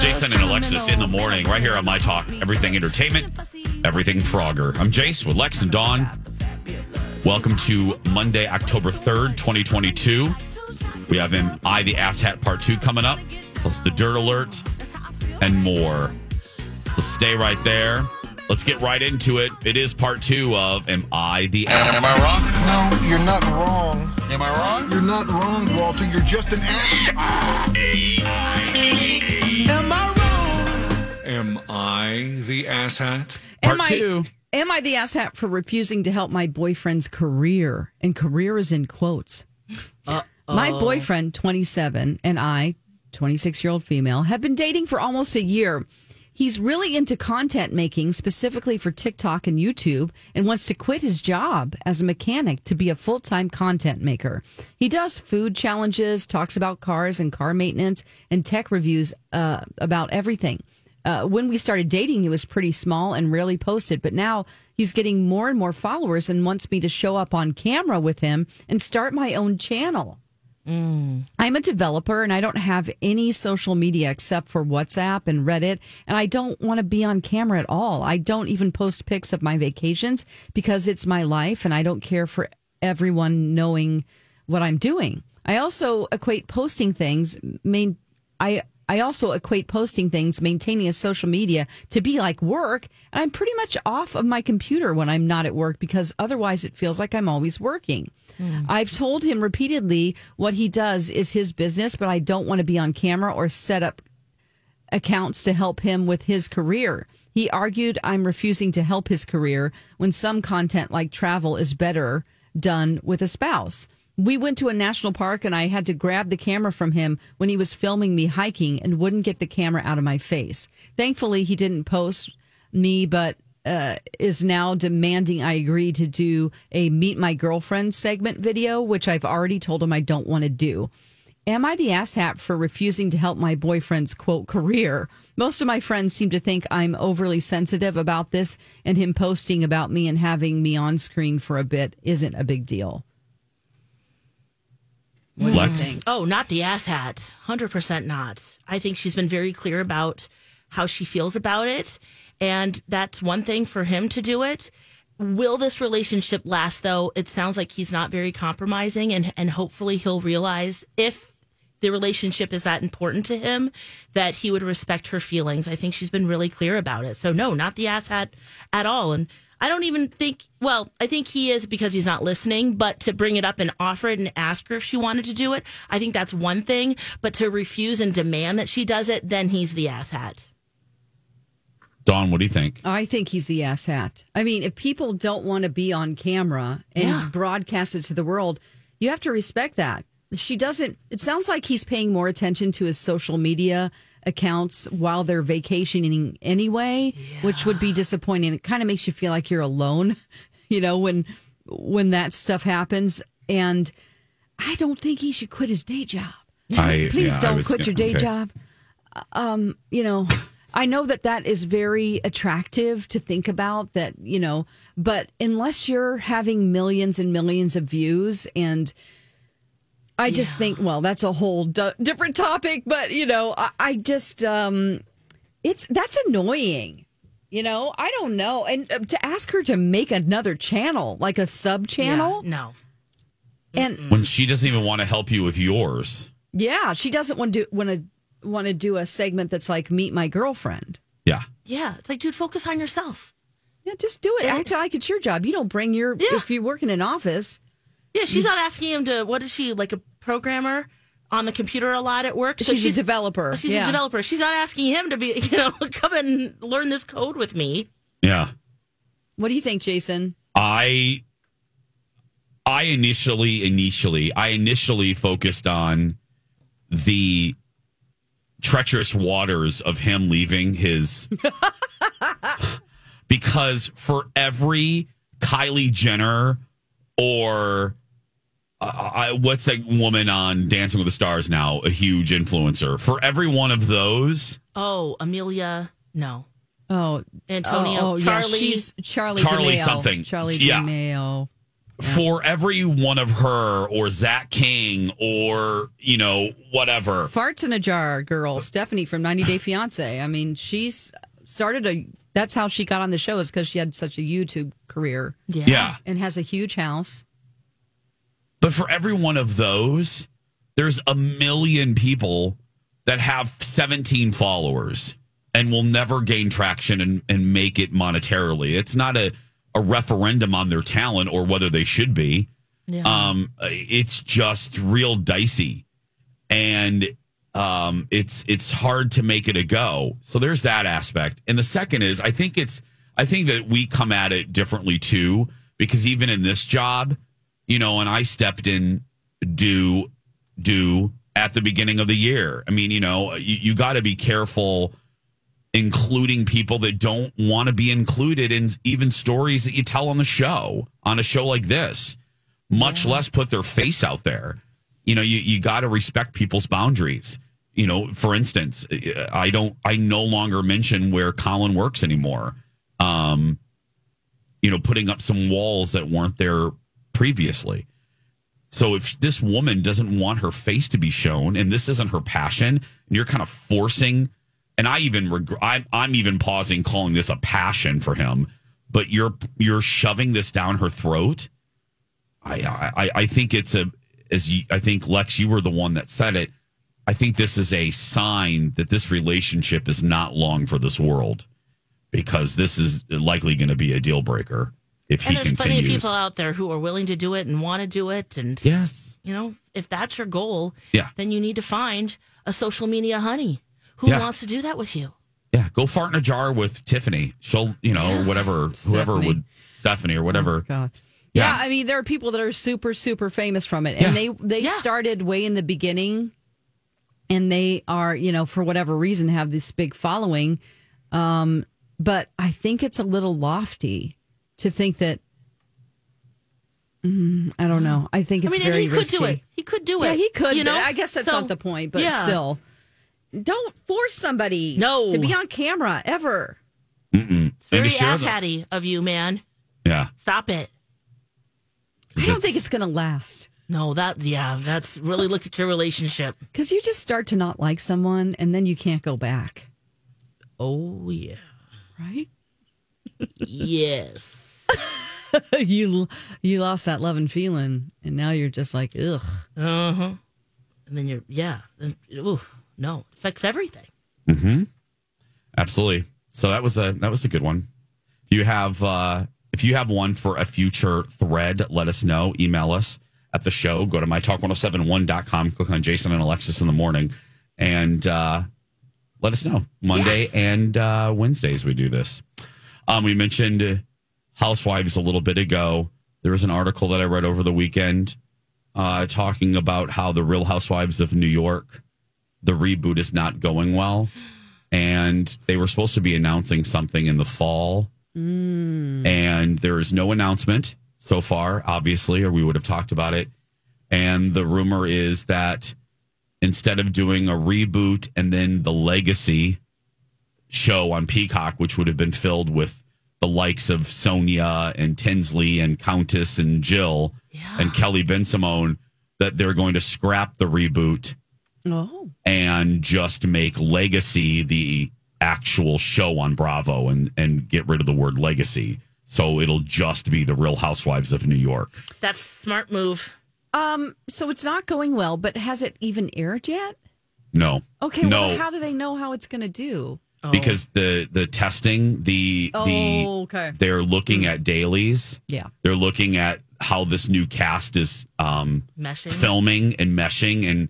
Jason and Alexis in the morning, right here on My Talk, everything entertainment, everything Frogger. I'm Jace with Lex and Dawn. Welcome to Monday, October 3rd, 2022. We have Am I the Ass Hat Part 2 coming up, plus the Dirt Alert and more. So stay right there. Let's get right into it. It is part two of Am I the Ass Am I wrong? No, you're not wrong. Am I wrong? You're not wrong, Walter. You're just an ass. Am I wrong? Am I the asshat? Part am I, two. Am I the asshat for refusing to help my boyfriend's career? And career is in quotes. My boyfriend, 27, and I, 26 year old female, have been dating for almost a year. He's really into content making, specifically for TikTok and YouTube, and wants to quit his job as a mechanic to be a full time content maker. He does food challenges, talks about cars and car maintenance, and tech reviews uh, about everything. Uh, when we started dating, he was pretty small and rarely posted, but now he's getting more and more followers and wants me to show up on camera with him and start my own channel. I'm a developer and I don't have any social media except for WhatsApp and Reddit. And I don't want to be on camera at all. I don't even post pics of my vacations because it's my life and I don't care for everyone knowing what I'm doing. I also equate posting things, main, I, I also equate posting things, maintaining a social media to be like work. And I'm pretty much off of my computer when I'm not at work because otherwise it feels like I'm always working. Hmm. I've told him repeatedly what he does is his business, but I don't want to be on camera or set up accounts to help him with his career. He argued I'm refusing to help his career when some content like travel is better done with a spouse. We went to a national park and I had to grab the camera from him when he was filming me hiking and wouldn't get the camera out of my face. Thankfully, he didn't post me, but uh, is now demanding I agree to do a meet my girlfriend segment video, which I've already told him I don't want to do. Am I the asshat for refusing to help my boyfriend's quote career? Most of my friends seem to think I'm overly sensitive about this, and him posting about me and having me on screen for a bit isn't a big deal. Lex. Oh, not the ass hat. 100% not. I think she's been very clear about how she feels about it. And that's one thing for him to do it. Will this relationship last, though? It sounds like he's not very compromising, and, and hopefully he'll realize if the relationship is that important to him that he would respect her feelings. I think she's been really clear about it. So, no, not the ass hat at all. And I don't even think, well, I think he is because he's not listening, but to bring it up and offer it and ask her if she wanted to do it, I think that's one thing. But to refuse and demand that she does it, then he's the ass hat. Dawn, what do you think? I think he's the asshat. I mean, if people don't want to be on camera and Yeah. broadcast it to the world, you have to respect that. She doesn't, it sounds like he's paying more attention to his social media accounts while they're vacationing anyway, which would be disappointing. It kind of makes you feel like you're alone, you know, when when that stuff happens. And I don't think he should quit his day job. I, Please yeah, don't was quit your day okay. job. Um, you know, I know that that is very attractive to think about that, you know, but unless you're having millions and millions of views and I just think, well, that's a whole d- different topic, but you know, I, I just, um, it's, that's annoying. You know, I don't know. And uh, to ask her to make another channel, like a sub channel, Yeah, no. and When she doesn't even want to help you with yours. Yeah, she doesn't want to want to want to do a segment that's like meet my girlfriend. Yeah. Yeah, it's like, dude, focus on yourself. Yeah, just do it. Act like it's your job. You don't bring your Yeah. if you work in an office. Yeah, she's not asking him to. What is she like a programmer on the computer a lot at work? She's a developer. She's Yeah. a developer. She's not asking him to be, you know, come and learn this code with me. Yeah. What do you think, Jason? I I initially initially I initially focused on the treacherous waters of him leaving his because for every Kylie Jenner or I, what's that woman on Dancing with the Stars now? A huge influencer. For every one of those, Oh, Amelia, no, Oh, Antonio, oh, oh, yeah, Charlie. she's Charlie. Charlie D'Amelio. something. Charlie Yeah. D'Amelio. for every one of her or Zach King or you know whatever. Farts in a jar girl, Stephanie from 90 Day Fiance. I mean, she's started a. That's how she got on the show is because she had such a YouTube career yeah. Yeah. and has a huge house. But for every one of those, there's a million people that have 17 followers and will never gain traction and, and make it monetarily. It's not a, a referendum on their talent or whether they should be. Yeah. Um, it's just real dicey. And um, it's it's hard to make it a go. So there's that aspect. And the second is I think it's I think that we come at it differently too, because even in this job, you know, and I stepped in do do at the beginning of the year. I mean, you know, you, you got to be careful including people that don't want to be included in even stories that you tell on the show on a show like this much less put their face out there. You know you, you got to respect people's boundaries. You know for instance i don't i no longer mention where colin works anymore. Um you know putting up some walls that weren't there previously so if this woman doesn't want her face to be shown and this isn't her passion and you're kind of forcing and I even reg- I'm I'm even pausing calling this a passion for him, but you're you're shoving this down her throat. I I I think it's a as you, I think Lex you were the one that said it. I think this is a sign that this relationship is not long for this world because this is likely going to be a deal breaker if and he there's plenty of people out there who are willing to do it and want to do it. And, yes. you know, if that's your goal, Yeah. then you need to find a social media honey who Yeah. wants to do that with you. Yeah, go fart in a jar with Tiffany. She'll, you know, or whatever, whoever would Stephanie or whatever. God. Yeah. Yeah. I mean, there are people that are super, super famous from it, and Yeah. they they Yeah. started way in the beginning, and they are, you know, for whatever reason, have this big following. Um, but I think it's a little lofty to think that. Mm, I don't know. I think I it's mean, very he could risky. do it. He could do it. Yeah, he could. You know, I guess that's So, not the point, but yeah. still, don't force somebody No. to be on camera ever. Mm-mm. It's very And ass hatty of you, man. Yeah. Stop it. I don't think it's going to last. No, that yeah, that's really look at your relationship. Because you just start to not like someone and then you can't go back, Oh yeah, right? yes. you you lost that love and feeling, and now you're just like, ugh. Uh huh. And then you're yeah. Then, ooh, no, affects everything. Hmm. Absolutely. So that was a that was a good one. If you have uh if you have one for a future thread, let us know. Email us at the show. Go to mytalk1071.com, click on Jason and Alexis in the morning, and uh let us know. Monday Yes. and uh Wednesdays we do this. Um we mentioned uh, housewives a little bit ago. There was an article that I read over the weekend uh talking about how the real housewives of New York the reboot is not going well. And they were supposed to be announcing something in the fall. And there is no announcement so far obviously or we would have talked about it. And the rumor is that instead of doing a reboot and then the legacy show on peacock which would have been filled with the likes of sonja and tinsley and countess and jill and kelly bensimon that they're going to scrap the reboot Oh, and just make legacy the actual show on Bravo and and get rid of the word legacy. So it'll just be the Real Housewives of New York. That's smart move. um. So it's not going well, but has it even aired yet? No. Okay, No. well, how do they know how it's going to do? Because the the testing the the Oh, okay. they're looking at dailies Yeah. they're looking at how this new cast is um Meshing. filming and meshing and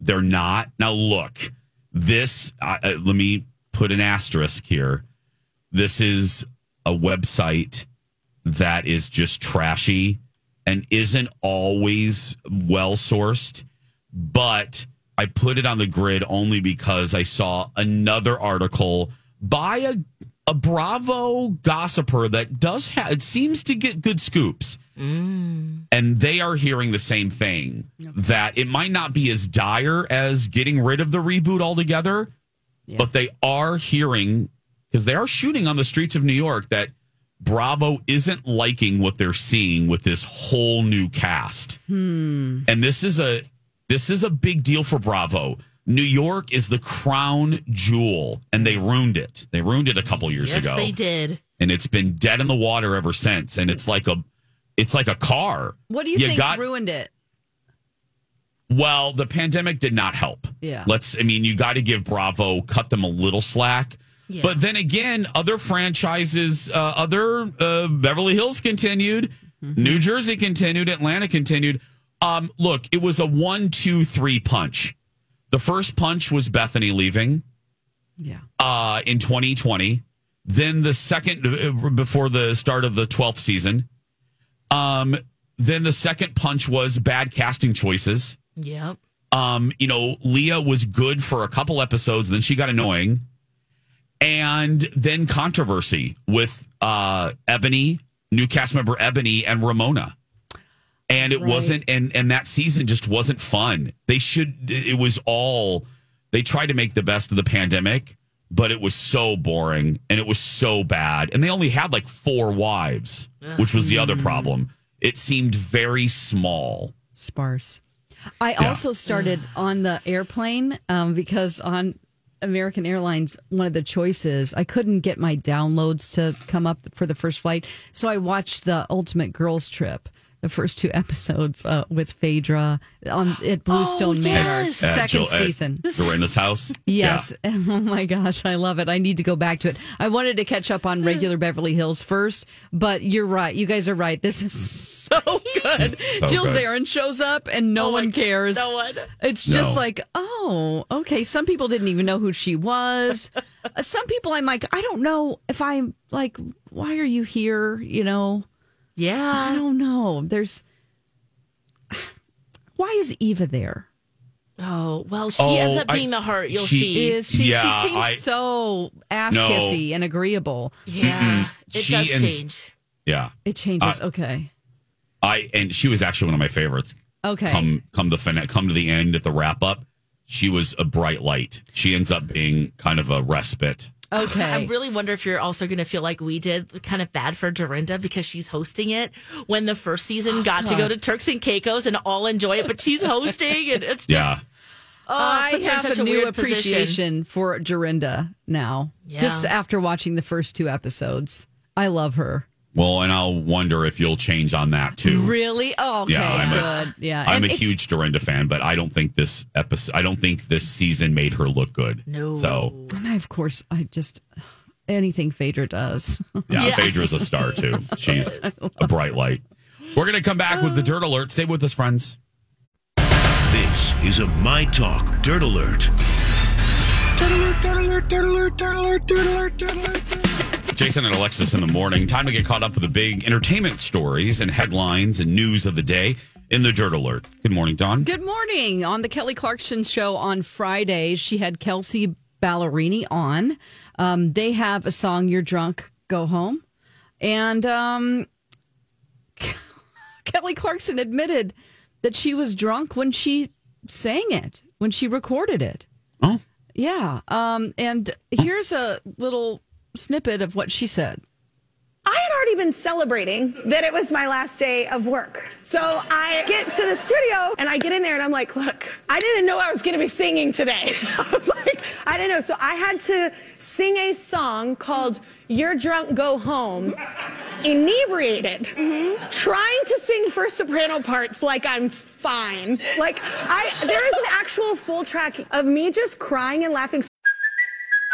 they're not now look this uh, uh, let me put an asterisk here this is a website that is just trashy and isn't always well sourced but I put it on the grid only because I saw another article by a a Bravo gossiper that does have it seems to get good scoops. Mm. And they are hearing the same thing that it might not be as dire as getting rid of the reboot altogether, but they are hearing because they are shooting on the streets of New York that Bravo isn't liking what they're seeing with this whole new cast. Hmm. And this is a this is a big deal for Bravo. New York is the crown jewel, and they ruined it. They ruined it a couple years yes, ago, they did. and it's been dead in the water ever since. And it's like a, it's like a car. What do you, think got- ruined it? Well, the pandemic did not help. Yeah. Let's. I mean, you got to give Bravo cut them a little slack. Yeah. But then again, other franchises, uh, other uh, Beverly Hills continued, Mm-hmm. New Jersey continued, Atlanta continued. Um, look, it was a one, two, three punch. The first punch was Bethany leaving Yeah. uh, in 2020. Then the second, uh, before the start of the 12th season. Um, then the second punch was bad casting choices. Yep. Um, you know, Leah was good for a couple episodes, then she got annoying. And then controversy with uh Ebony, new cast member Ebony and Ramona. And it Right. wasn't and and that season just wasn't fun. They should it was all they tried to make the best of the pandemic, but it was so boring and it was so bad. And they only had like four wives, which was the other problem. It seemed very small. Sparse. I Yeah. also started on the airplane um, because on American Airlines, one of the choices, I couldn't get my downloads to come up for the first flight. So I watched the Ultimate Girls Trip, the first two episodes uh, with Phaedra on at Bluestone Oh, Manor, yes. At second Jill- at season. Dorinda's house. Yes. Oh my gosh, I love it. I need to go back to it. I wanted to catch up on regular Beverly Hills first, but you're right. You guys are right. This is so good. Jill good. Zarin shows up and no Oh my one cares. no one. It's just No. like, oh, okay. Some people didn't even know who she was. Uh, Some people I'm like, I don't know if I'm like, why are you here? You know, I don't know. There's, why is Eva there? Oh well, she Oh, ends up I- being the heart. You'll she see. Is she? Yeah, she seems I- so ass No. kissy and agreeable. yeah, it She does ends- change. Yeah. It changes. Uh, okay. I and she was actually one of my favorites. Okay. Come come the fin- come to the end at the wrap up. She was a bright light. She ends up being kind of a respite. Okay. I really wonder if you're also going to feel like we did, kind of bad for Dorinda because she's hosting it when the first season got to go to Turks and Caicos and all enjoy it, but she's hosting and it's just, Yeah. oh, I puts her in have such a new weird position. appreciation for Dorinda now. Yeah. Just after watching the first two episodes. I love her. Well, and I'll wonder if you'll change on that too. Really? Oh, okay. Yeah, I'm a- yeah. I'm And a huge Dorinda fan, but I don't think this episode. I don't think this season made her look good. No. So And I, of course, I just anything Phaedra does. yeah, Yeah. Phaedra's a star too. She's a bright light. We're gonna come back with the dirt alert. Stay with us, friends. This is a My Talk dirt alert. Dirt alert. Dirt alert. Dirt alert. Dirt alert. Dirt Alert. Jason and Alexis in the morning. Time to get caught up with the big entertainment stories and headlines and news of the day in the Dirt Alert. Good morning, Dawn. Good morning. On the Kelly Clarkson show on Friday, she had Kelsea Ballerini on. Um, they have a song, You're Drunk, Go Home. And um, Kelly Clarkson admitted that she was drunk when she sang it, when she recorded it. Oh, Yeah. Um, and here's a little snippet of what she said. I had already been celebrating that it was my last day of work. So I get to the studio and I get in there and I'm like, look, I didn't know I was going to be singing today. I was like, I didn't know. So I had to sing a song called You're Drunk, Go Home, inebriated, trying to sing first soprano parts like I'm fine. Like I there is an actual full track of me just crying and laughing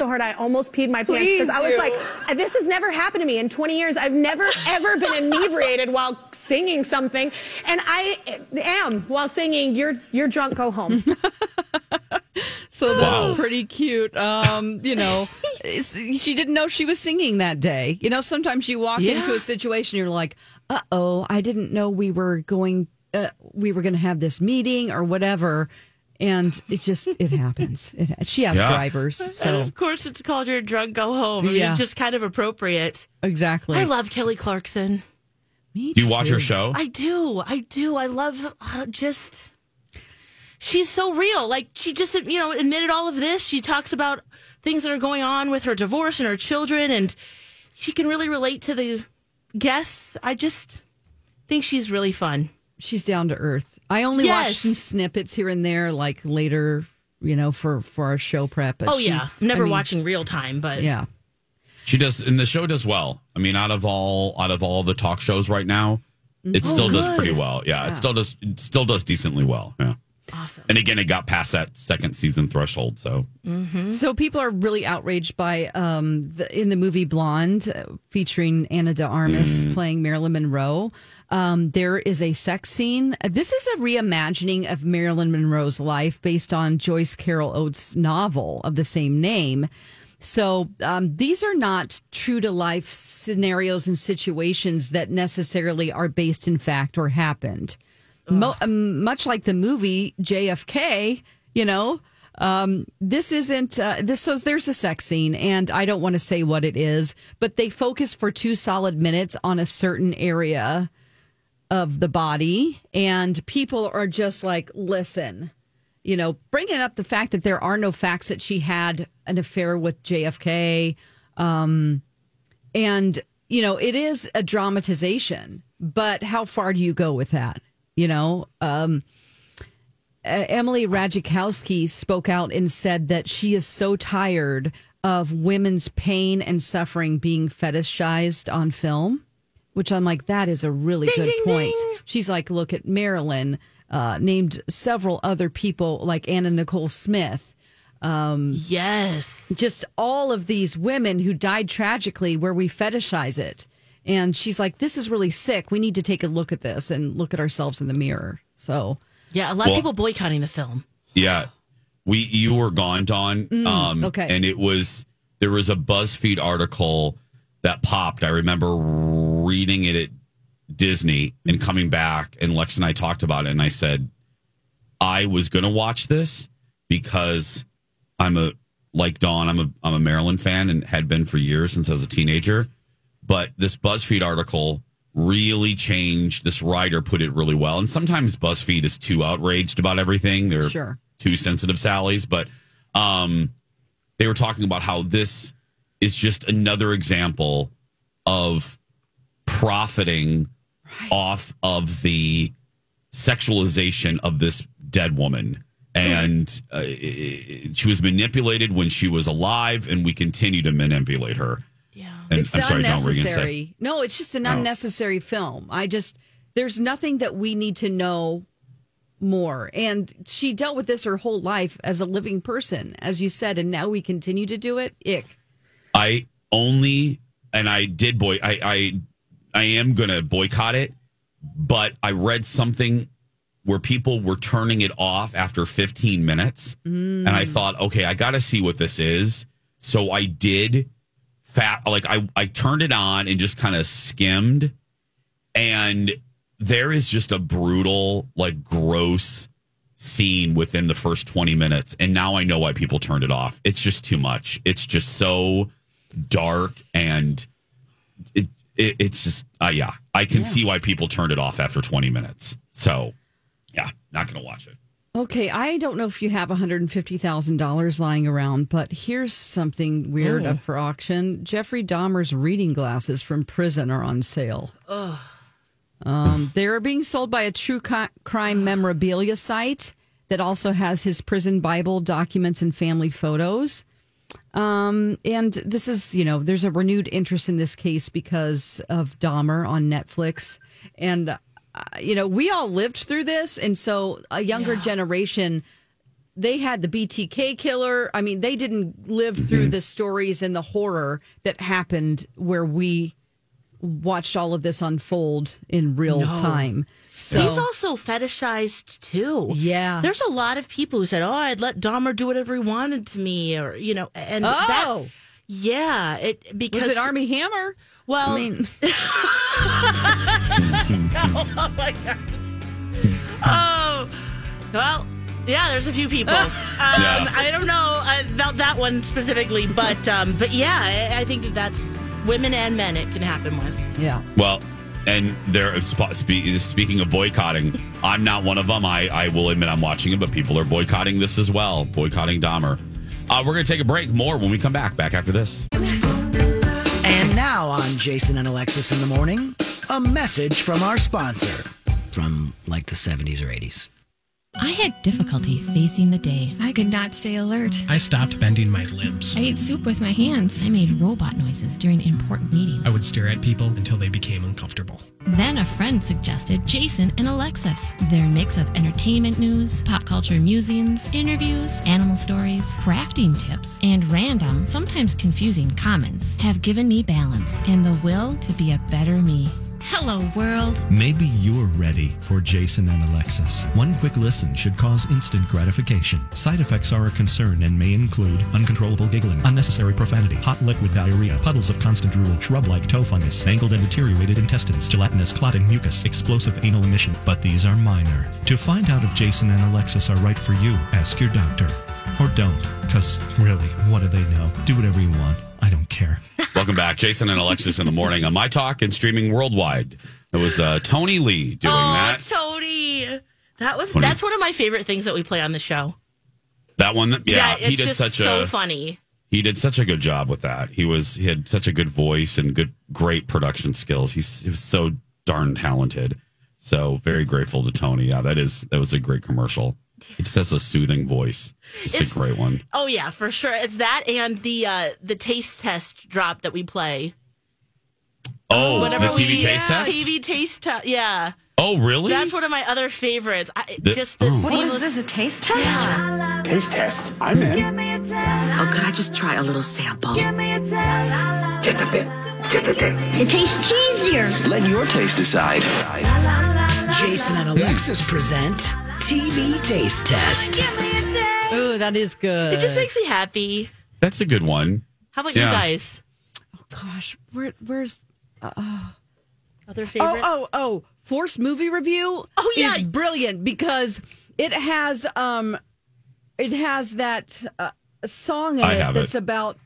So hard I almost peed my pants because I was like, this has never happened to me in 20 years. I've never ever been inebriated while singing something, and I am while singing. You're you're drunk. Go home. So that's Wow. pretty cute. Um, you know, she didn't know she was singing that day. You know, sometimes you walk Yeah. into a situation, you're like, "Uh oh, I didn't know we were going, uh, we were going to have this meeting or whatever," and it just it happens. It, she has Yeah. drivers, And so of course, it's called You're Drunk, Go Home. I mean, It's just kind of appropriate. exactly. I love Kelly Clarkson. Me Do you watch her show? I do. I do. I love uh, just. She's so real. Like she just, you know, admitted all of this. She talks about things that are going on with her divorce and her children, and she can really relate to the guests. I just think she's really fun. She's down to earth. I only watch some snippets here and there, like later, you know, for for our show prep. But oh she- yeah, I'm never I mean, watching real time, but Yeah, She does, and the show does well. I mean, out of all out of all the talk shows right now, it Oh, still does pretty well. Yeah, it still does. It still does decently well. Yeah. awesome. And again, it got past that second season threshold. So So people are really outraged by um, the, in the movie Blonde, uh, featuring Ana de Armas playing Marilyn Monroe. Um, there is a sex scene. This is a reimagining of Marilyn Monroe's life based on Joyce Carol Oates' novel of the same name. So um, these are not true to life scenarios and situations that necessarily are based in fact or happened. Mo- um, much like the movie JFK, you know, um, this isn't uh, this. So there's a sex scene, and I don't want to say what it is, but they focus for two solid minutes on a certain area of the body, and people are just like, listen, you know, bringing up the fact that there are no facts that she had an affair with JFK. Um, and, you know, it is a dramatization, but how far do you go with that? You know, um, Emily Ratajkowski spoke out and said that she is so tired of women's pain and suffering being fetishized on film, which I'm like, that is a really good point. She's like, look at Marilyn, uh, named several other people like Anna Nicole Smith. yes. Just all of these women who died tragically where we fetishize it. And she's like, this is really sick. We need to take a look at this and look at ourselves in the mirror. So, Yeah, a lot Well- of people boycotting the film. yeah, we you were gone, Dawn. um, okay. and it was there was a BuzzFeed article that popped. I remember reading it at Disney and coming back, and Lex and I talked about it, and I said I was going to watch this because I'm a like Dawn. I'm a I'm a Marilyn fan and had been for years since I was a teenager. But this BuzzFeed article really changed. This writer put it really well, and sometimes BuzzFeed is too outraged about everything. They're Sure. too sensitive Sally's, but um, they were talking about how this is just another example of profiting off of the sexualization of this dead woman. And uh, she was manipulated when she was alive, and we continue to manipulate her. Yeah. And it's I'm sorry, Dawn, what were you going to say? unnecessary. No, it's just an Oh. unnecessary film. I just there's nothing that we need to know more. And she dealt with this her whole life as a living person, as you said, and now we continue to do it. Ick. I only and I did boy I I I am gonna boycott it, but I read something where people were turning it off after 15 minutes. Mm. And I thought, okay, I got to see what this is. So I did fat like I I turned it on and just kind of skimmed and there is just a brutal like gross scene within the first 20 minutes and now I know why people turned it off. It's just too much. It's just so dark and it, it it's just uh, yeah, I can see why people turned it off after 20 minutes. So, yeah, not going to watch it. Okay, I don't know if you have $150,000 lying around, but here's something weird Oh. up for auction. Jeffrey Dahmer's reading glasses from prison are on sale. Um, they're being sold by a true co- crime memorabilia site that also has his prison Bible, documents, and family photos. Um, and this is, you know, there's a renewed interest in this case because of Dahmer on Netflix. And, uh, you know, we all lived through this. And so a younger generation, they had the BTK killer. I mean, they didn't live through the stories and the horror that happened where we watched all of this unfold in real No. time. So He's also fetishized too. Yeah. There's a lot of people who said, "Oh, I'd let Dahmer do whatever he wanted to me," or you know, and that, Oh. yeah, it because was it Armie Hammer? Well, I mean, oh my god. Oh, well, yeah. There's a few people. um, Yeah. I don't know about that one specifically, but um, but yeah, I, I think that that's women and men. It can happen with. yeah. Well, and they're speaking of boycotting, I'm not one of them. I, I will admit I'm watching it, but people are boycotting this as well, boycotting Dahmer. Uh, we're going to take a break. More when we come back. Back after this. And now on Jason and Alexis in the morning, a message from our sponsor from like the 70s or 80s. I had difficulty facing the day. I could not stay alert. I stopped bending my limbs. I ate soup with my hands. I made robot noises during important meetings. I would stare at people until they became uncomfortable. Then a friend suggested Jason and Alexis. Their mix of entertainment news, pop culture musings, interviews, animal stories, crafting tips, and random, sometimes confusing comments have given me balance and the will to be a better me. Hello, world. Maybe you're ready for Jason and Alexis. One quick listen should cause instant gratification. Side effects are a concern and may include uncontrollable giggling, unnecessary profanity, hot liquid diarrhea, puddles of constant drool, shrub like toe fungus, mangled and deteriorated intestines, gelatinous clotting mucus, explosive anal emission. But these are minor. To find out if Jason and Alexis are right for you, ask your doctor. Or don't, because really, what do they know? Do whatever you want. I don't care. Welcome back, Jason and Alexis in the morning on My Talk and streaming worldwide. It was uh, Tony Lee doing oh, that. Tony, that was Tony. that's one of my favorite things that we play on the show. That one, yeah, it's he did just such so a funny. he did such a good job with that. He was he had such a good voice and good great production skills. He's he was so darn talented. So very grateful to Tony. Yeah, that is that was a great commercial. He just has a soothing voice. Just It's- a great one. Oh yeah, for sure. It's that and the uh the taste test drop that we play. Oh, Whenever the TV we- taste test. TV taste test. Yeah. Oh, really? That's one of my other favorites. I, The- just the oh. seamless. a taste test? Taste test. I'm in. Oh, could I just try a little sample? Just a bit. Just a taste. It tastes cheesier. Let your taste decide. Jason and Alexis present TV Taste Test. Oh, that is good. It just makes me happy. That's a good one. How about Yeah. you guys? Oh gosh, where, where's Other favorites? Oh, oh, oh! Force movie review. Oh, yeah. is brilliant because it has um, it has that uh, song in I it have that's it. about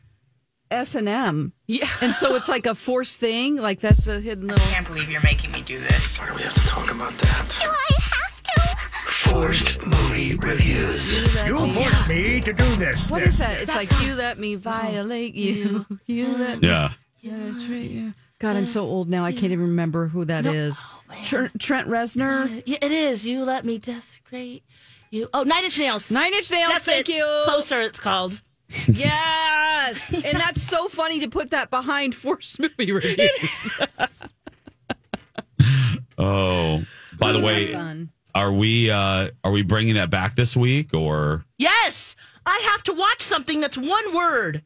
S and M. Yeah, and so it's like a force thing. Like that's a hidden little. I can't believe you're making me do this. Why do we have to talk about that? Do I have to? Forced movie reviews. You forced me to do this. What is that? It's like you let me violate you. You let me Yeah. you. God, I'm so old now. I can't even remember who that is. Oh, Tr- Trent Reznor. Yeah, it is. You let me desecrate you. Oh, Nine Inch Nails. Nine Inch Nails. That's thank it. you. Closer, it's called. Yes, and that's so funny to put that behind forced movie reviews. Oh, by the way, fun. Are we uh are we bringing that back this week or Yes, I have to watch something that's one word.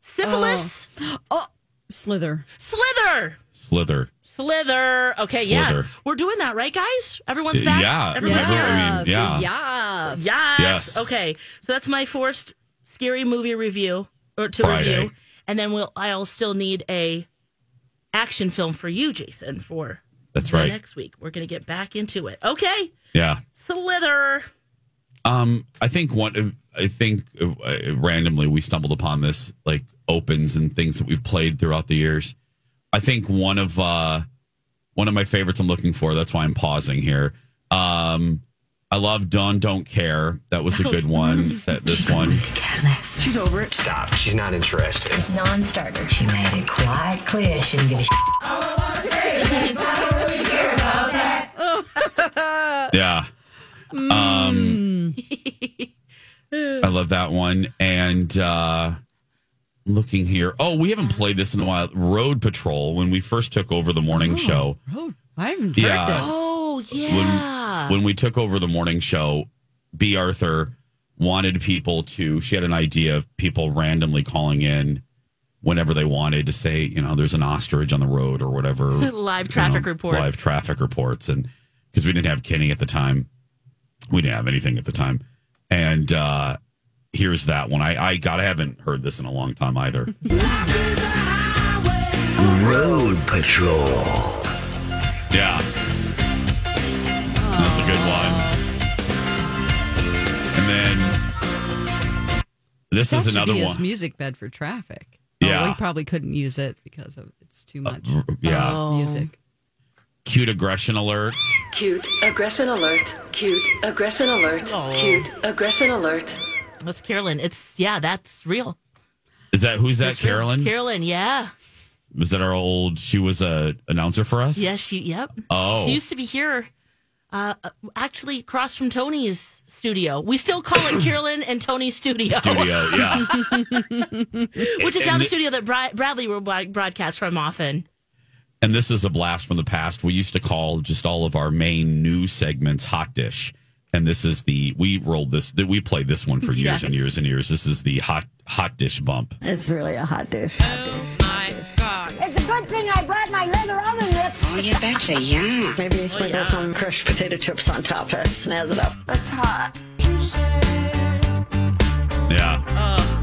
Syphilis, Oh, Slither. slither, Slither? Slither. Okay, yeah. We're doing that, right, guys? Everyone's back? yeah. Everyone's Remember, I mean, Yes, yeah. Yes. Yes. Yes. Okay. So that's my forced scary movie review or to Friday. review. And then we'll I'll still need a action film for you, Jason, for That's right. next week. We're gonna get back into it. Okay. Yeah. Slither. Um, I think one. I think uh, randomly we stumbled upon this like opens and things that we've played throughout the years. I think one of uh, one of my favorites. I'm looking for. That's why I'm pausing here. Um, I love Dawn Don't Care. That was a good one. that this one. Careless. She's over it. Stop. She's not interested. Non-starter. She made it quite clear she didn't give a Yeah. Um, I love that one. And uh, looking here. Oh, we haven't played this in a while. Road Patrol. When we first took over the morning show. Oh, I haven't heard Yeah. this. Oh yeah. when when we took over the morning show, B. Arthur wanted people to. She had an idea of people randomly calling in whenever they wanted to say, you know, there's an ostrich on the road or whatever. Live you traffic know, reports. Live traffic reports, and because we didn't have Kenny at the time, we didn't have anything at the time, and uh here's that one. I I God, I haven't heard this in a long time either. Road Patrol. Yeah. That's a good one. And then this That is should another be his one. music bed for traffic. Yeah. Oh, we probably couldn't use it because of it's too much. yeah. Oh. Music. Cute aggression alert. Cute aggression alert. Cute aggression alert. Oh. Cute aggression alert. That's Carolyn. It's yeah, that's real. Is that who's that? It's real. Carolyn? Carolyn, yeah. Was that our old? She was a announcer for us. Yes, she yep. Oh. She used to be here. Uh, actually, across from Tony's studio. We still call it Carolyn and Tony's studio. Studio. Yeah. Which is And now the the- studio that Bra- Bradley will broadcast from often. And this is a blast from the past. We used to call just all of our main news segments hot dish. And this is the we rolled this that we played this one for years and years and years. This is the hot hot dish bump. It's really a hot dish. Oh my God! It's a good thing I brought my leather oven mitts. Oh, you betcha, yeah. Maybe sprinkle oh, some crushed potato chips on top to snazz it up. That's hot. Yeah. Everybody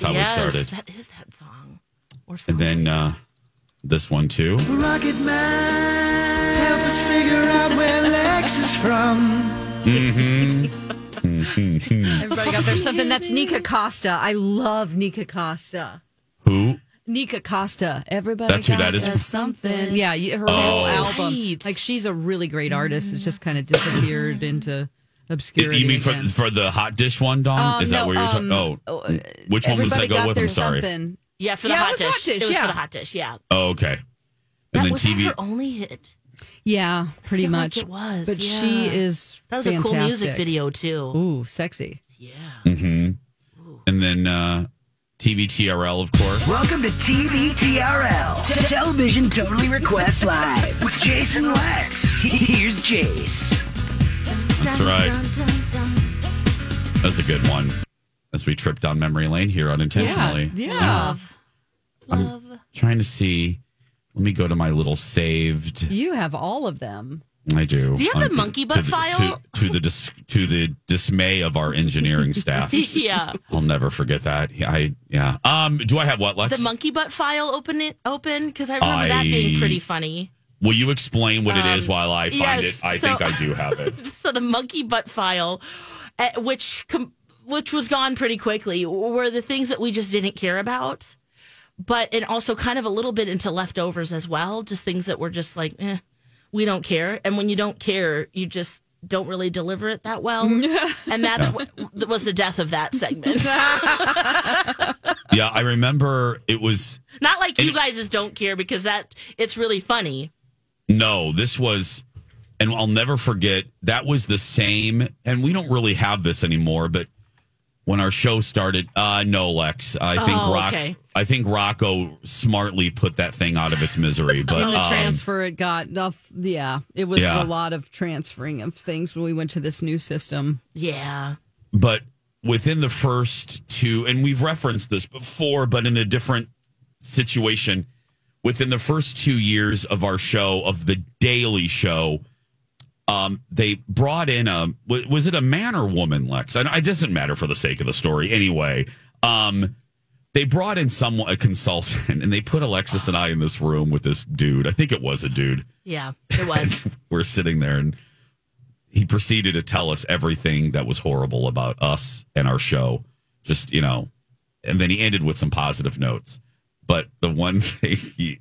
that's how we started. That is that song. Or And then uh this one too. Rocket Man, help us figure out where Lex is from. Mm-hmm. Everybody got their something. That's Nikka Costa. I love Nikka Costa. Who? Nikka Costa. Everybody That's who got that is? something. Yeah, her Oh. whole album. right. Like she's a really great artist. It's just kind of disappeared into obscurity. You mean for again. for the hot dish one, Dawn? Um, is that no, where you're talking? um, Oh, which one was Everybody that go with? I'm sorry. something. Yeah, for the Yeah, it hot was dish. hot dish, It was yeah. for the hot dish. Yeah. Oh, okay. And That then was TV. her only hit. Yeah, pretty feel like much. it was, But yeah. she is. That was a cool music video too. Ooh, sexy. Yeah. Mm hmm And then uh, TVTRL, of course. Welcome to TVTRL, T- Television Totally Request Live with Jason Lex. Here's Jace. That's right. That's a good one. As we trip down memory lane here unintentionally. Yeah, yeah. I'm trying to see. Let me go to my little saved. You have all of them. I do. Do you have Um, the monkey to butt the- file? To, to the dis, to the dismay of our engineering staff. yeah. I'll never forget that. I yeah. Um, do I have what, Lex? The monkey butt file open it open because I remember that being pretty funny. Will you explain what it is Um, while I find yes, it? I so- think I do have it. so the monkey butt file, uh, which which was gone pretty quickly, were the things that we just didn't care about, but and also kind of a little bit into leftovers as well, just things that were just like, eh, we don't care, and when you don't care, you just don't really deliver it that well, and that's what that was the death of that segment. Yeah, I remember it was Not like you guys just don't care because that it's really funny. No, this was, and I'll never forget, that was the same. And we don't really have this anymore, but when our show started, uh, no, Lex, I think Oh, Rock, okay. I think Rocco smartly put that thing out of its misery. But In the um, transfer, it got enough. Yeah, it was Yeah. a lot of transferring of things when we went to this new system. Yeah. but within the first two, and we've referenced this before, but in a different situation, within the first two years of our show, of the Daily Show, um, they brought in a was it a man or woman, Lex? I, it doesn't matter for the sake of the story anyway. Um, they brought in someone a consultant, and they put Alexis and I in this room with this dude. I think it was a dude. Yeah, it was. We're sitting there, and he proceeded to tell us everything that was horrible about us and our show. Just you know, and then he ended with some positive notes. But the one thing he,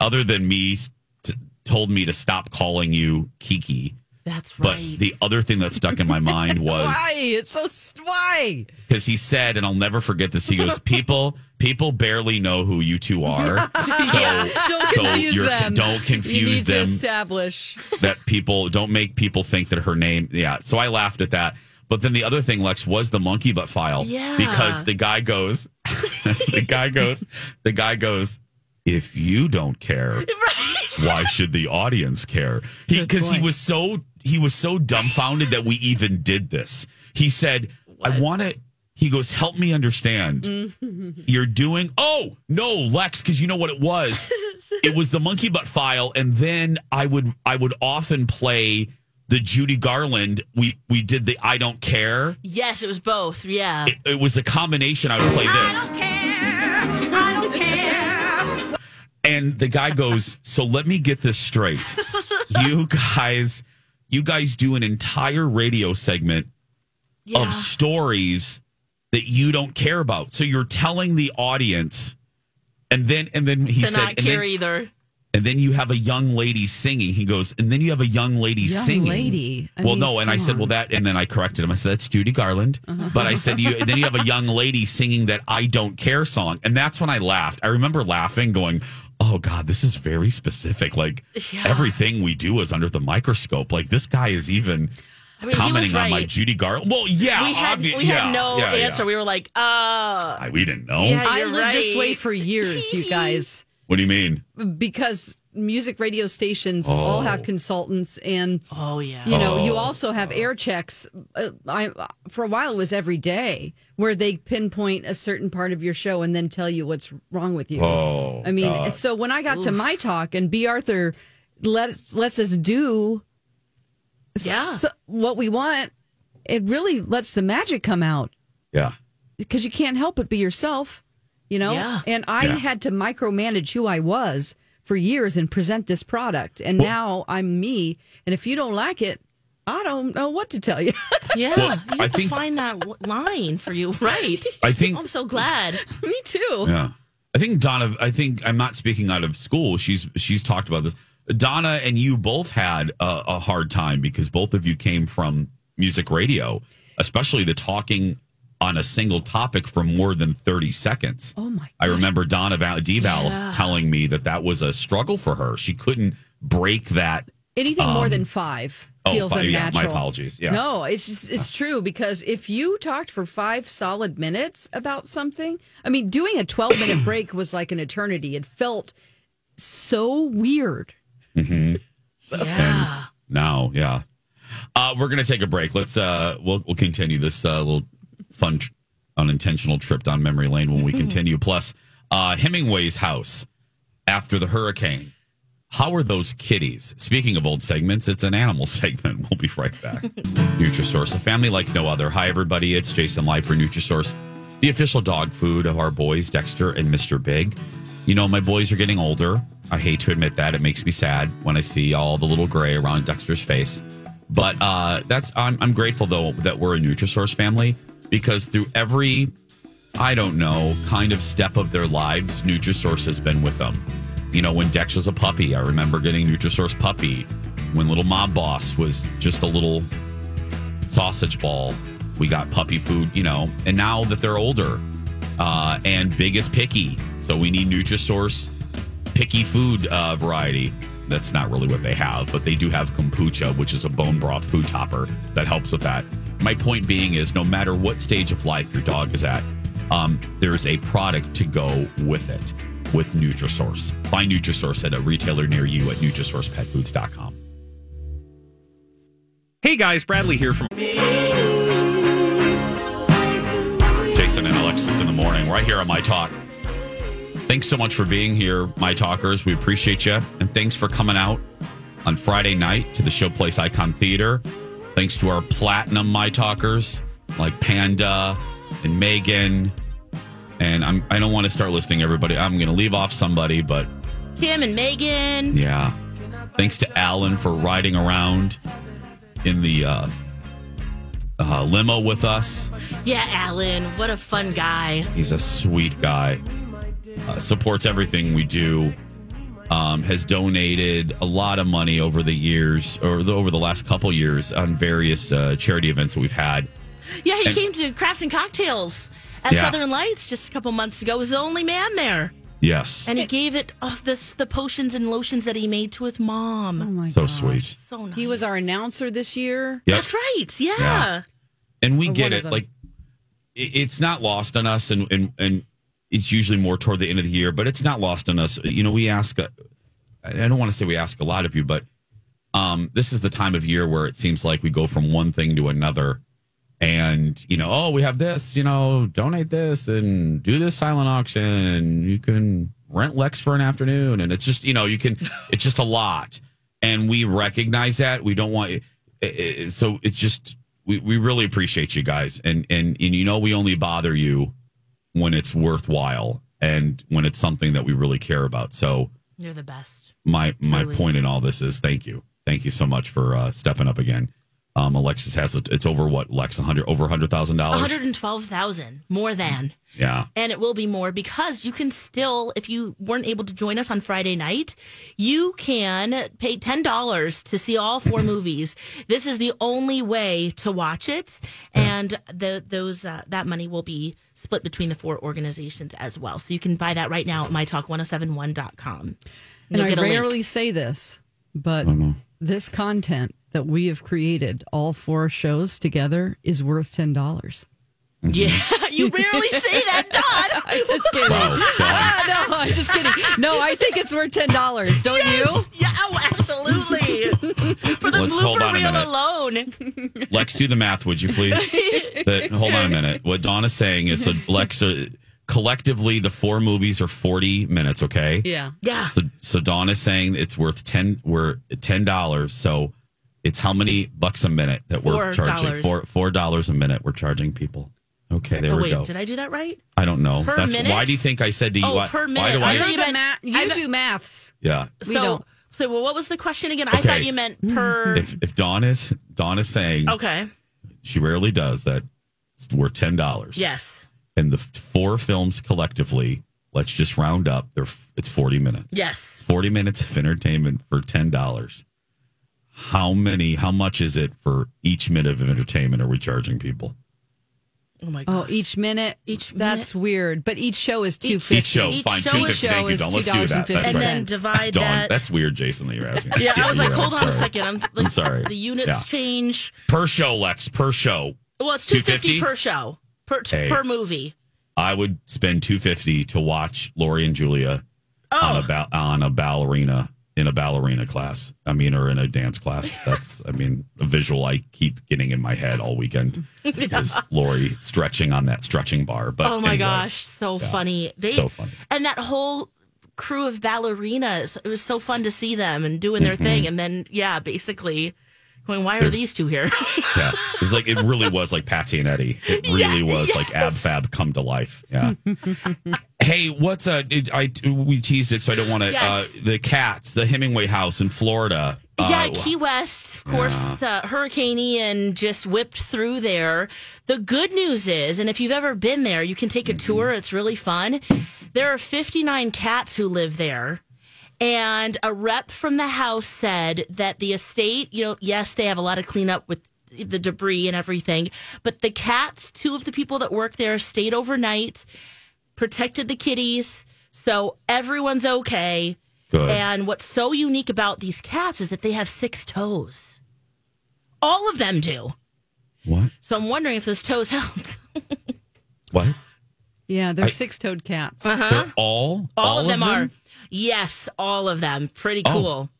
other than me, t- told me to stop calling you Kiki. That's right. But the other thing that stuck in my mind was Why? It's so why? because he said, and I'll never forget this. He goes, "People, people barely know who you two are, so Don't so confuse you're them. don't confuse them establish. that people don't make people think that her name. Yeah, so I laughed at that. But then the other thing, Lex, was the monkey butt file. Yeah. because the guy goes, the guy goes, the guy goes. If you don't care, why should the audience care? Because he point. was so he was so dumbfounded that we even did this. He said, "I want to." He goes, "Help me understand. Mm-hmm. You're doing oh no, Lex, because you know what it was. it was the monkey butt file, and then I would I would often play the Judy Garland. We we did the I don't care. Yes, it was both. Yeah. It, it was a combination. I would play this. I don't care. And the guy goes, "So let me get this straight. you guys, you guys do an entire radio segment of stories that you don't care about. So you're telling the audience, and then and then he to said, not and care then, either. And then you have a young lady singing. He goes, and then you have a young lady Young singing. lady? I well, mean, no, and I come said, on. well, that, and then I corrected him. I said, that's Judy Garland. Uh-huh. But I said, you, and then you have a young lady singing that I don't care song, and that's when I laughed. I remember laughing, going. Oh God, this is very specific. Like everything we do is under the microscope. Like this guy is even I mean, he was commenting on my. Judy Garland. Well, yeah, we had obvi- we yeah, had no yeah, yeah. answer. We were like, uh I, we didn't know. Yeah, I you're lived this way for years, you guys, What do you mean? because music radio stations Oh. all have consultants, and oh yeah, you know, you Oh. also have air checks. Uh, I for a while it was every day where they pinpoint a certain part of your show and then tell you what's wrong with you. Oh, I mean, God. so when I got to my talk and B. Arthur lets lets us do Yeah. s- what we want, it really lets the magic come out Yeah. because you can't help but be yourself, you know? Yeah. And I Yeah. had to micromanage who I was for years and present this product. And now I'm me. And if you don't like it, I don't know what to tell you. Yeah, Well, you have I to think- find that line for you, right? I think- I'm so glad. me too. Yeah. I think Donna, I think I'm not speaking out of school. She's she's talked about this. Donna and you both had a, a hard time because both of you came from music radio, especially the talking on a single topic for more than 30 seconds. Oh my I remember Donna Val- Deval Yeah. telling me that that was a struggle for her. She couldn't break that. Anything more Um, than five oh, feels fi- yeah, unnatural. my apologies. Yeah. No, it's just it's true because if you talked for five solid minutes about something, I mean, doing a twelve minute break was like an eternity. It felt so weird. hmm Yeah. Now, yeah. Uh, we're gonna take a break. Let's uh we'll we'll continue this uh, little fun tr- unintentional trip down memory lane when we continue. Plus, uh Hemingway's house after the hurricane. How are those kitties? Speaking of old segments, it's an animal segment. We'll be right back. Nutrisource, a family like no other. Hi everybody, it's Jason Live for Nutrisource, the official dog food of our boys Dexter and Mr. Big. You know, my boys are getting older. I hate to admit that. It makes me sad when I see all the little gray around Dexter's face. But uh, that's I'm, I'm grateful though that we're a Nutrisource family because through every I don't know kind of step of their lives, Nutrisource has been with them. You know, when Dex was a puppy, I remember getting Nutrisource puppy. When little Mob Boss was just a little sausage ball, we got puppy food. You know, and now that they're older, uh, and big is picky, so we need Nutrisource picky food uh, variety. That's not really what they have, but they do have kombucha, which is a bone broth food topper that helps with that. My point being is no matter what stage of life your dog is at, um, there's a product to go with it with Nutrisource. Find Nutrisource at a retailer near you at NutrisourcePetFoods.com. Hey guys, Bradley here from Jason and Alexis in the morning, right here on My Talk. Thanks so much for being here, My Talkers. We appreciate you. And thanks for coming out on Friday night to the Showplace Icon Theater. Thanks to our platinum My Talkers like Panda and Megan. And I'm, I don't want to start listing everybody. I'm going to leave off somebody, but Kim and Megan. yeah. Thanks to Alan for riding around in the uh, uh, limo with us. Yeah, Alan. What a fun guy. He's a sweet guy. Uh, supports everything we do. Um, has donated a lot of money over the years, or the, over the last couple years, on various uh, charity events that we've had. Yeah, he And- came to Crafts and Cocktails at Yeah. Southern Lights just a couple months ago. Was the only man there, Yes, and he gave it off this the potions and lotions that he made to his mom. Oh my so sweet. So nice. He was our announcer this year. Yep. That's right. Yeah. Yeah. and we Or get it. Like it's not lost on us, and and and it's usually more toward the end of the year, but it's not lost on us. You know, we ask. uh, I don't want to say we ask a lot of you, but um, this is the time of year where it seems like we go from one thing to another, and you know, oh, we have this. You know, donate this and do this silent auction, and you can rent Lex for an afternoon, and it's just you know, you can. It's just a lot, and we recognize that. We don't want. So it's just we, we really appreciate you guys, and and and you know, we only bother you when it's worthwhile and when it's something that we really care about. So You're the best. my my Truly. point in all this is thank you, thank you so much for uh, stepping up again. Um, Alexis has it. It's over what Lex hundred over hundred thousand dollars. 112,000 more than. Yeah, And it will be more because you can still, if you weren't able to join us on Friday night, you can pay $10 to see all four movies. This is the only way to watch it. And the, those, uh, that money will be split between the four organizations as well. So you can buy that right now at mytalk1071.com. And You'll I get a link. rarely say this, but this content that we have created, all four shows together, is worth ten dollars. Yeah, you rarely say that, Todd. I'm just kidding. Ah, no, I'm just kidding. No, I think it's worth ten dollars. Don't you? Yeah, oh, absolutely. For the Let's hold blooper on reel minute. alone. Lex, do the math, would you please? The- hold on a minute. What Donna's saying is, so Lex, uh, collectively, the four movies are forty minutes. Okay. Yeah. Yeah. So, so Donna's saying it's worth ten. We're ten dollars. So it's how many bucks a minute that we're charging? Four four dollars a minute. We're charging people. Okay, there oh, we wait, go. did I do that right? I don't know. Per That's minute? why do you think I said to you? Oh, why, per why minute. do I I? thought you meant- ma- you I meant- do maths. yeah. We so, don't. so well, what was the question again? I thought you meant per. If if Dawn is Dawn is saying okay. she rarely does that, it's worth ten dollars. Yes. And the four films collectively, let's just round up. They're it's forty minutes. Yes. 40 minutes of entertainment for $10. How many, how much is it for each minute of entertainment are we charging people? Oh my god! Oh, each minute. Each That's weird. But each show is two fifty. Each show, fine, show 250. is- Thank you, is Dawn. Let's do that. That's $2.50. And right. then divide Dawn, that. that's weird, Jason, that you're asking. Yeah, I was like, hold right. on a second. I'm, like, I'm sorry. The units Yeah. change. Per show, Lex, per show. Well, it's two fifty 250? per show per Hey. per movie. I would spend 250 to watch Lori and Julia Oh. on a ba- on a ballerina in a ballerina class. I mean, or in a dance class. That's, I mean, a visual I keep getting in my head all weekend is Lori stretching on that stretching bar. But oh my anyway. gosh, so Yeah. funny. They So funny. and that whole crew of ballerinas. It was so fun to see them and doing their Mm-hmm. thing. And then yeah, basically going, why are these two here? Yeah, it was like it really was like Patsy and Eddie. It really was like Ab Fab come to life. Yeah. hey, what's uh? I we teased it, so I don't want to. Yes. Uh, the cats, the Hemingway House in Florida. yeah, Uh, Key West, of course, uh, Hurricane Ian just whipped through there. The good news is, and if you've ever been there, you can take a tour. It's really fun. There are 59 cats who live there. And a rep from the house said that the estate, you know, yes, they have a lot of cleanup with the debris and everything, but the cats, two of the people that work there, stayed overnight, protected the kitties. So everyone's okay. Good. And what's so unique about these cats is that they have six toes. All of them do. What? So I'm wondering if those toes helped. What? Yeah, they're I- six-toed cats. Uh-huh. They're all All, of them, are. Yes, all of them. Pretty Oh. cool.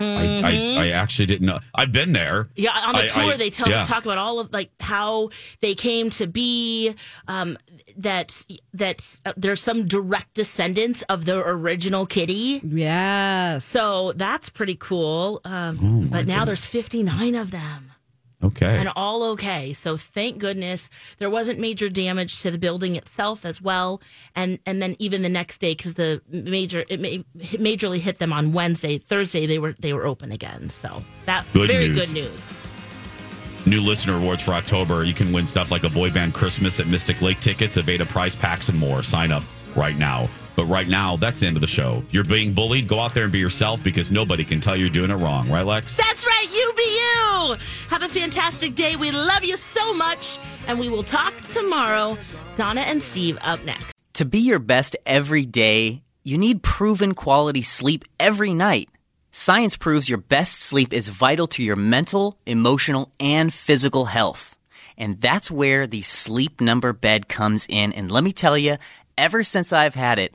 I, Mhm. I, I actually didn't know. I've been there. Yeah, on the I- tour I- they tell yeah. talk about all of like how they came to be. Um, that that uh, there's some direct descendants of the original Kitty. Yes. So that's pretty cool. Um, Oh, but now goodness. there's 59 of them. Okay. And all okay. So thank goodness there wasn't major damage to the building itself as well. And and then even the next day because the major it ma- it majorly hit them on Wednesday. Thursday they were they were open again. So that's Good very news. good news. New listener awards for October. You can win stuff like a boy band Christmas at Mystic Lake tickets, Aveda prize packs, and more. Sign up right now. But right now, that's the end of the show. You're being bullied. Go out there and be yourself because nobody can tell you're doing it wrong. Right, Lex? That's right, you be you. Have a fantastic day. We love you so much, and we will talk tomorrow. Donna and Steve up next. To be your best every day, you need proven quality sleep every night. Science proves your best sleep is vital to your mental, emotional, and physical health. And that's where the sleep number bed comes in. And let me tell you, ever since I've had it,